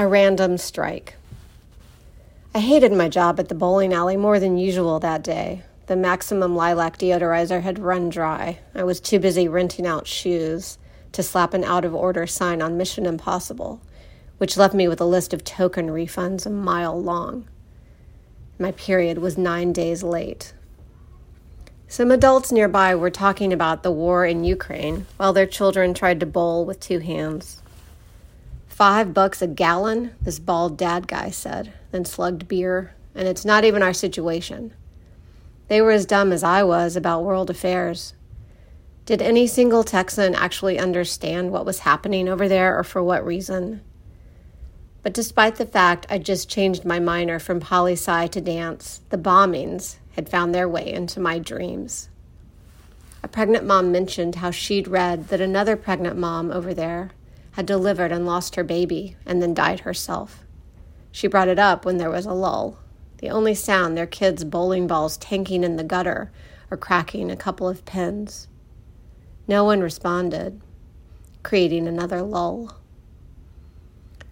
A random strike. I hated my job at the bowling alley more than usual that day. The maximum lilac deodorizer had run dry. I was too busy renting out shoes to slap an out of order sign on Mission Impossible, which left me with a list of token refunds a mile long. My period was nine days late. Some adults nearby were talking about the war in Ukraine while their children tried to bowl with two hands. Five bucks a gallon, this bald dad guy said, then slugged beer, and it's not even our situation. They were as dumb as I was about world affairs. Did any single Texan actually understand what was happening over there or for what reason? But despite the fact I just changed my minor from poli sci to dance, the bombings had found their way into my dreams. A pregnant mom mentioned how she'd read that another pregnant mom over there had delivered and lost her baby and then died herself. She brought it up when there was a lull. The only sound their kids' bowling balls tanking in the gutter or cracking a couple of pins. No one responded, creating another lull.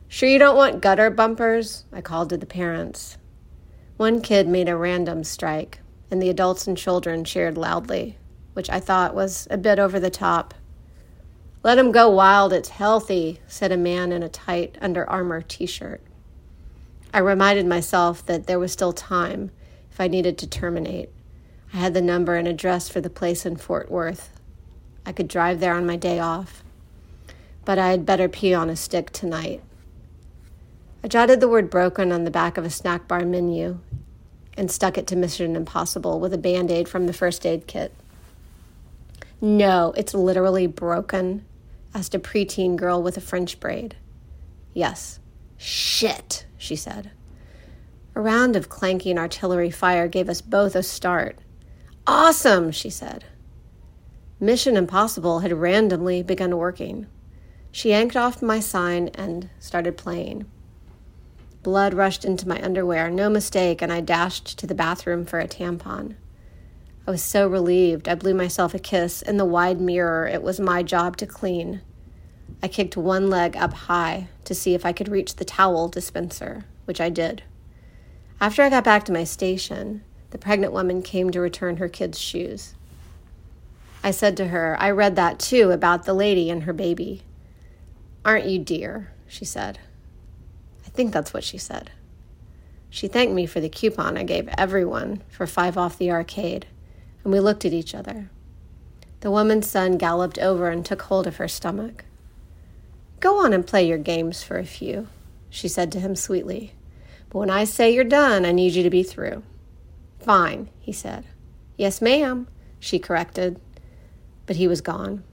Sure, you don't want gutter bumpers? I called to the parents. One kid made a random strike, and the adults and children cheered loudly, which I thought was a bit over the top. Let him go wild, it's healthy, said a man in a tight Under Armour t shirt. I reminded myself that there was still time if I needed to terminate. I had the number and address for the place in Fort Worth. I could drive there on my day off. But I had better pee on a stick tonight. I jotted the word broken on the back of a snack bar menu and stuck it to Mission Impossible with a band aid from the first aid kit. No, it's literally broken, asked a preteen girl with a French braid. Yes. Shit, she said. A round of clanking artillery fire gave us both a start. Awesome, she said. Mission Impossible had randomly begun working. She yanked off my sign and started playing. Blood rushed into my underwear, no mistake, and I dashed to the bathroom for a tampon. I was so relieved. I blew myself a kiss. In the wide mirror, it was my job to clean. I kicked one leg up high to see if I could reach the towel dispenser, which I did. After I got back to my station, the pregnant woman came to return her kid's shoes. I said to her, I read that too about the lady and her baby. Aren't you dear? she said. I think that's what she said. She thanked me for the coupon I gave everyone for five off the arcade and we looked at each other. The woman's son galloped over and took hold of her stomach. Go on and play your games for a few, she said to him sweetly. But when I say you're done, I need you to be through. Fine, he said. Yes, ma'am, she corrected. But he was gone.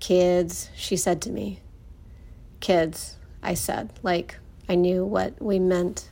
Kids, she said to me. Kids, I said, like I knew what we meant